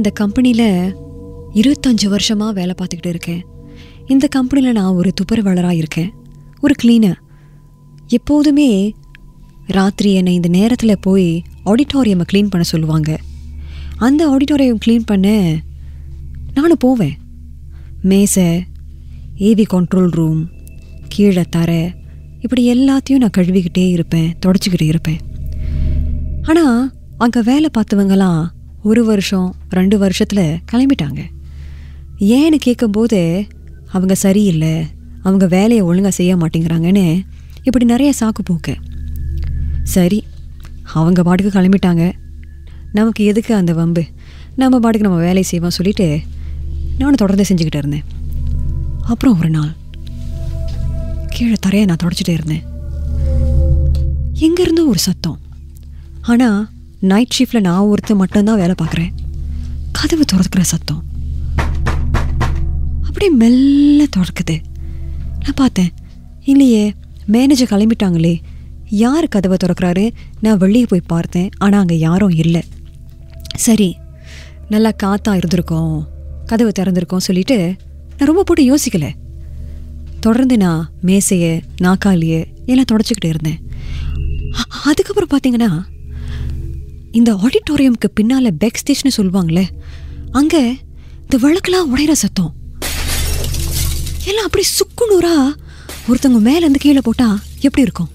இந்த கம்பெனியில் இருபத்தஞ்சு வருஷமாக வேலை பார்த்துக்கிட்டு இருக்கேன். இந்த கம்பெனியில் நான் ஒரு துப்புரவாளராக இருக்கேன். ஒரு கிளீனர் எப்போதுமே ராத்திரி என்னை இந்த நேரத்தில் போய் ஆடிட்டோரியமை க்ளீன் பண்ண சொல்லுவாங்க. அந்த ஆடிட்டோரியம் க்ளீன் பண்ண நானும் போவேன். மேசை ஏவி கண்ட்ரோல் ரூம் கீழே தரை இப்படி எல்லாத்தையும் நான் கழுவிக்கிட்டே இருப்பேன் தொடச்சிக்கிட்டே இருப்பேன். ஆனால் அங்கே வேலை பார்த்தவங்களாம் ஒரு வருஷம் ரெண்டு வருஷத்தில் கிளம்பிட்டாங்க. ஏன்னு கேட்கும்போது அவங்க சரியில்லை அவங்க வேலையை ஒழுங்காக செய்ய மாட்டேங்கிறாங்கன்னு இப்படி நிறைய சாக்கு போக்கு. சரி அவங்க பாட்டுக்கு கிளம்பிட்டாங்க. நமக்கு எதுக்கு அந்த வம்பு? நம்ம பாட்டுக்கு நம்ம வேலையை செய்வோம் சொல்லிட்டு நானும் தொடர்ந்து செஞ்சுக்கிட்டு இருந்தேன். அப்புறம் ஒரு நாள் கீழே தரையை நான் தொடச்சிட்டே இருந்தேன். எங்கேருந்தோ ஒரு சத்தம். ஆனால் நைட் ஷிஃப்டில் நான் ஒருத்தர் மட்டும்தான் வேலை பார்க்குறேன். கதவு திறக்கிற சத்தம். அப்படியே மெல்ல திறக்குது. நான் பார்த்தேன் இல்லையே மேனேஜர் கிளம்பிட்டாங்களே. யார் கதவை திறக்கிறாரு? நான் வெளியே போய் பார்த்தேன் ஆனால் அங்கே யாரும் இல்லை. சரி நல்லா காத்தா இருந்திருக்கோம் கதவு திறந்திருக்கோம் சொல்லிட்டு நான் ரொம்ப போட்டு யோசிக்கலை. தொடர்ந்து நான் மேசையை நாக்காளியை எல்லாம் தொடச்சிக்கிட்டு இருந்தேன். அதுக்கப்புறம் பார்த்தீங்கன்னா இந்த ஆடிட்டோரியம்க்கு பின்னால் பெக் ஸ்டேஜ்னு சொல்லுவாங்களே அங்கே இந்த வழக்கெல்லாம் உடையிற சத்தம். எல்லாம் அப்படி சுக்குநூறா ஒருத்தவங்க மேலேருந்து கீழே போட்டா எப்படி இருக்கும்?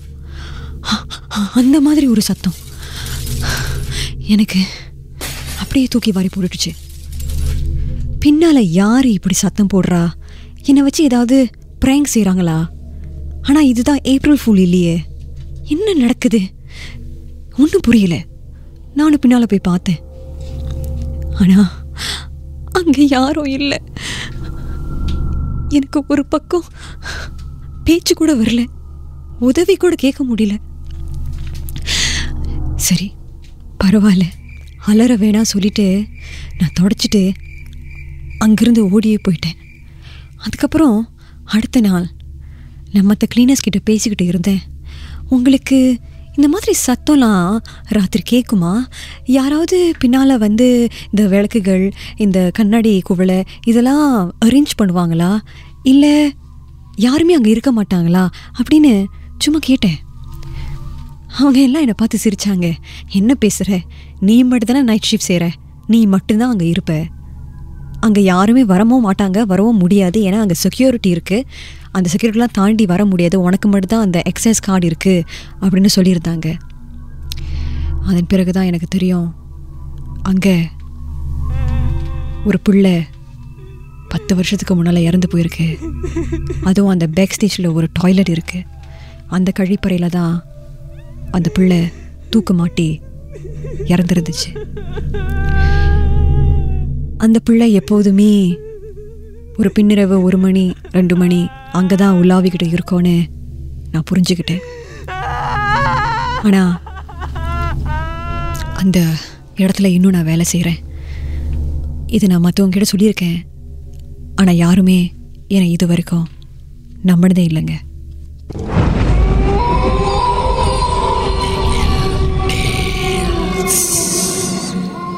அந்த மாதிரி ஒரு சத்தம். எனக்கு அப்படியே தூக்கி வாரி போட்டுடுச்சு. பின்னால யாரு இப்படி சத்தம் போடுறா? என்னை வச்சு ஏதாவது ப்ராங்க் செய்கிறாங்களா ஆனால் இதுதான் ஏப்ரல் ஃபுல் இல்லையே. என்ன நடக்குது? ஒன்றும் புரியல. நானும் பின்னால் போய் பார்த்தேன். ஆனால் அங்கே யாரும் இல்லை. எனக்கு ஒரு பக்கம் பேச்சு கூட வரல. உதவி கூட கேட்க முடியல. சரி பரவாயில்ல. அலற வேணாம் சொல்லிட்டு நான் தொடச்சிட்டு அங்கேருந்து ஓடியே போயிட்டேன். அதுக்கப்புறம் அடுத்த நாள் நான் மற்ற கிளீனர்ஸ் கிட்ட பேசிக்கிட்டு இருந்தேன். உங்களுக்கு இந்த மாதிரி சத்தம்லாம் ராத்திரி கேட்குமா யாராவது பின்னால் வந்து இந்த விளக்குகள் இந்த கண்ணாடி குவளை இதெல்லாம் அரேஞ்ச் பண்ணுவாங்களா? இல்லை யாருமே அங்கே இருக்க மாட்டாங்களா? அப்படின்னு சும்மா கேட்டேன். அவங்க எல்லாம் என்னை பார்த்து சிரிச்சாங்க. என்ன பேசுகிற நீ மட்டும்தானே நைட் ஷிஃப்ட் செய்கிற நீ மட்டும்தான் அங்கே இருப்ப? அங்கே யாருமே வரவும் மாட்டாங்க வரவும் முடியாது. ஏன்னா அங்கே செக்யூரிட்டி இருக்குது அந்த செக்யூரிட்டிலாம் தாண்டி வர முடியாது. உனக்கு மட்டும்தான் அந்த எக்ஸைஸ் கார்டு இருக்குது அப்படின்னு சொல்லியிருந்தாங்க. அதன் பிறகு தான் எனக்கு தெரியும் அங்கே ஒரு பிள்ளை பத்து வருஷத்துக்கு முன்னால் இறந்து போயிருக்கு. அதுவும் அந்த பேக் ஸ்டேஜில் ஒரு டாய்லெட் இருக்குது அந்த கழிப்பறையில் தான் அந்த பிள்ளை தூக்கு மாட்டி இறந்துருந்துச்சு. அந்த பிள்ளை எப்போதுமே ஒரு பின்னிரவு ஒரு மணி ரெண்டு மணி அங்கே தான் உலாவிக்கிட்டு இருக்கோன்னு நான் புரிஞ்சுக்கிட்டேன். ஆனால் அந்த இடத்துல இன்னும் நான் வேலை செய்கிறேன் இது நான் மற்றவங்க கிட்ட சொல்லியிருக்கேன். ஆனால் யாருமே என்னை இது வரைக்கும் நம்பினதே இல்லைங்க.